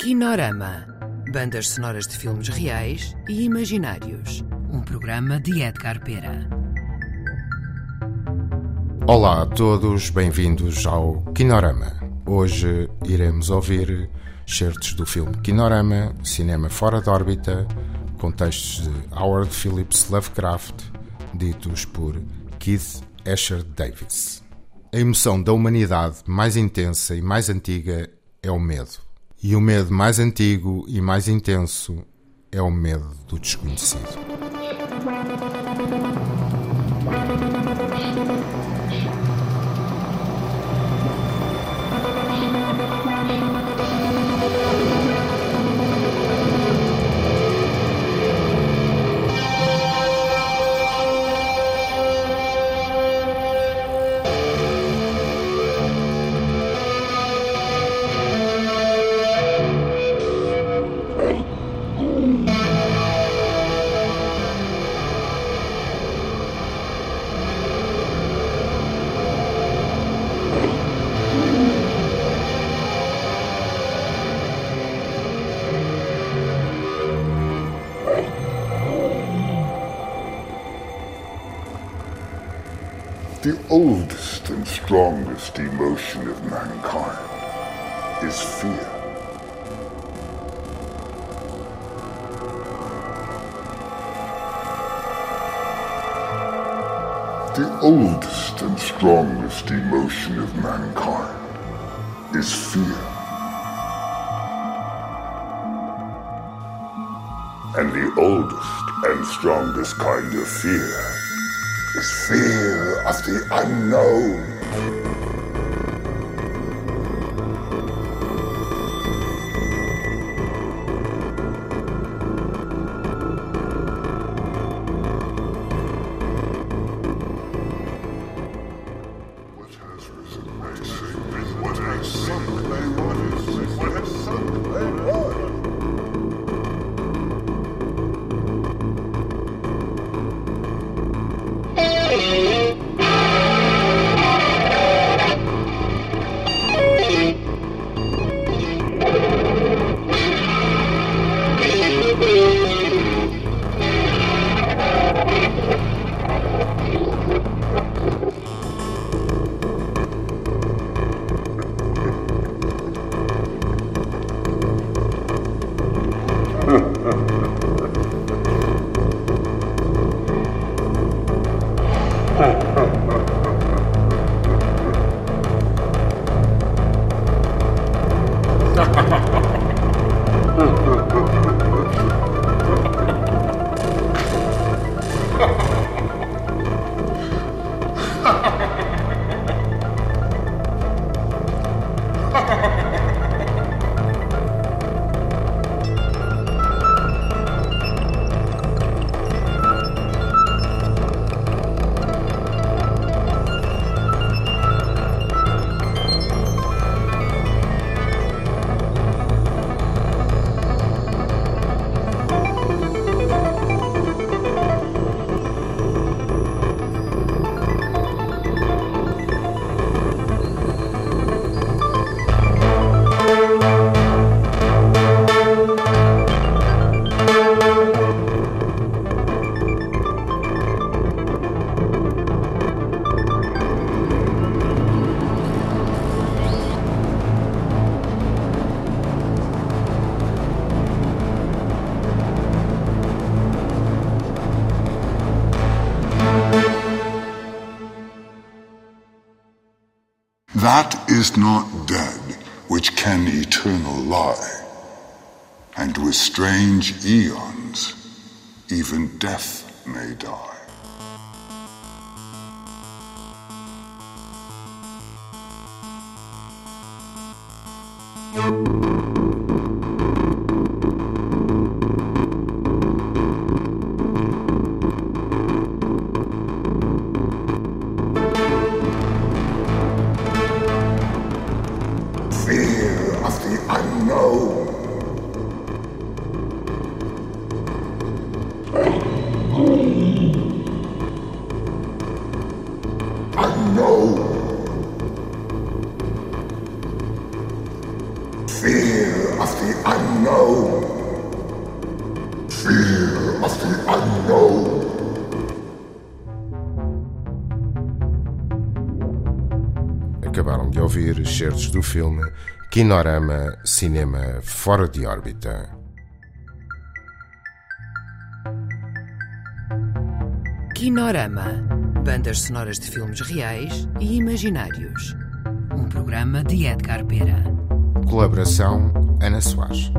Kinorama. Bandas sonoras de filmes reais e imaginários. Um programa de Edgar Pera. Olá a todos, bem-vindos ao Kinorama. Hoje iremos ouvir certos do filme Kinorama, Cinema Fora de Órbita, com textos de Howard Phillips Lovecraft, ditos por Keith Asher Davis. A emoção da humanidade mais intensa e mais antiga é o medo. E o medo mais antigo e mais intenso é o medo do desconhecido. The oldest and strongest emotion of mankind is fear. The oldest and strongest emotion of mankind is fear. And the oldest and strongest kind of fear fear of the unknown. What has risen may sink, what has sunk may rise, That is not dead which can eternal lie, and with strange eons, even death may die. Fear of the unknown. Unknown. Fear of the unknown. Fear of the unknown. Acabaram de ouvir excertos do filme Kinorama Cinema Fora de Órbita. Kinorama. Bandas sonoras de filmes reais e imaginários. Um programa de Edgar Pera. Colaboração Ana Soares.